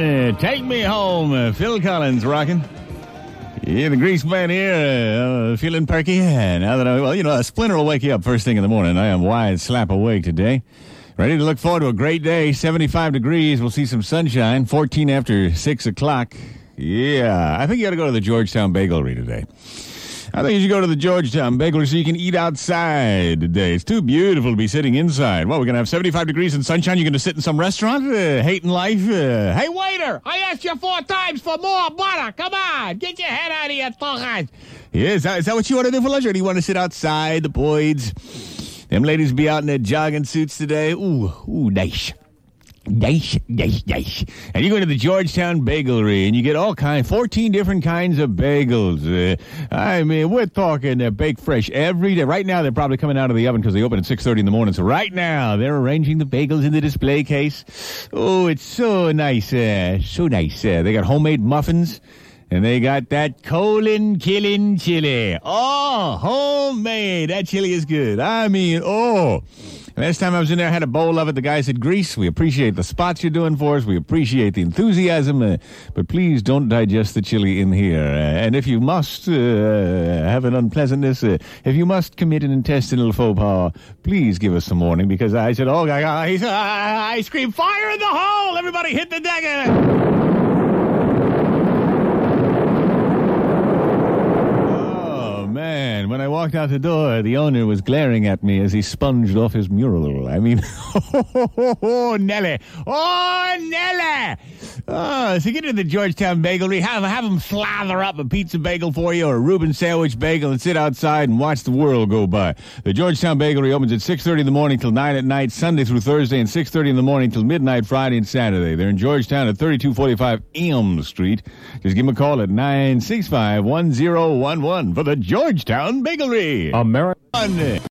Uh, take me home, uh, Phil Collins rocking. Yeah, the Greaseman here, uh, feeling perky. Now that I, well, you know, a splinter will wake you up first thing in the morning. I am wide slap awake today. Ready to look forward to a great day. 75 degrees. We'll see some sunshine. 14 after 6 o'clock. Yeah, I think you got to go to the Georgetown Bagelry today. I think you should go to the Georgetown Bagelry so you can eat outside today. It's too beautiful to be sitting inside. Well, we're going to have 75 degrees and sunshine? You're going to sit in some restaurant uh, hating life? Uh, hey, waiter, I asked you four times for more butter. Come on, get your head out of your tojas. Yeah, is that, is that what you want to do for lunch, or do you want to sit outside, the boys? Them ladies be out in their jogging suits today. Ooh, ooh, nice. Nice, nice, nice. And you go to the Georgetown Bagelry and you get all kinds, 14 different kinds of bagels. Uh, I mean, we're talking uh, baked fresh every day. Right now, they're probably coming out of the oven because they open at 6.30 in the morning. So right now, they're arranging the bagels in the display case. Oh, it's so nice. Uh, so nice. Uh, they got homemade muffins. And they got that colon killing chili. Oh, homemade. That chili is good. I mean, oh. Last time I was in there, I had a bowl of it. The guy said, Grease, we appreciate the spots you're doing for us. We appreciate the enthusiasm. Uh, but please don't digest the chili in here. Uh, and if you must uh, have an unpleasantness, uh, if you must commit an intestinal faux pas, please give us some warning because I said, oh, I, I, I, I screamed, fire in the hole! Everybody hit the deck! Walked out the door, the owner was glaring at me as he sponged off his mural. I mean, oh, Nelly. Oh, Nelly. Oh, so get to the Georgetown Bagelry, have, have them slather up a pizza bagel for you or a Reuben sandwich bagel and sit outside and watch the world go by. The Georgetown Bagelry opens at 6.30 in the morning till 9 at night, Sunday through Thursday, and 6.30 in the morning till midnight Friday and Saturday. They're in Georgetown at 3245 M Street. Just give them a call at 965-1011 for the Georgetown Bagelry. American.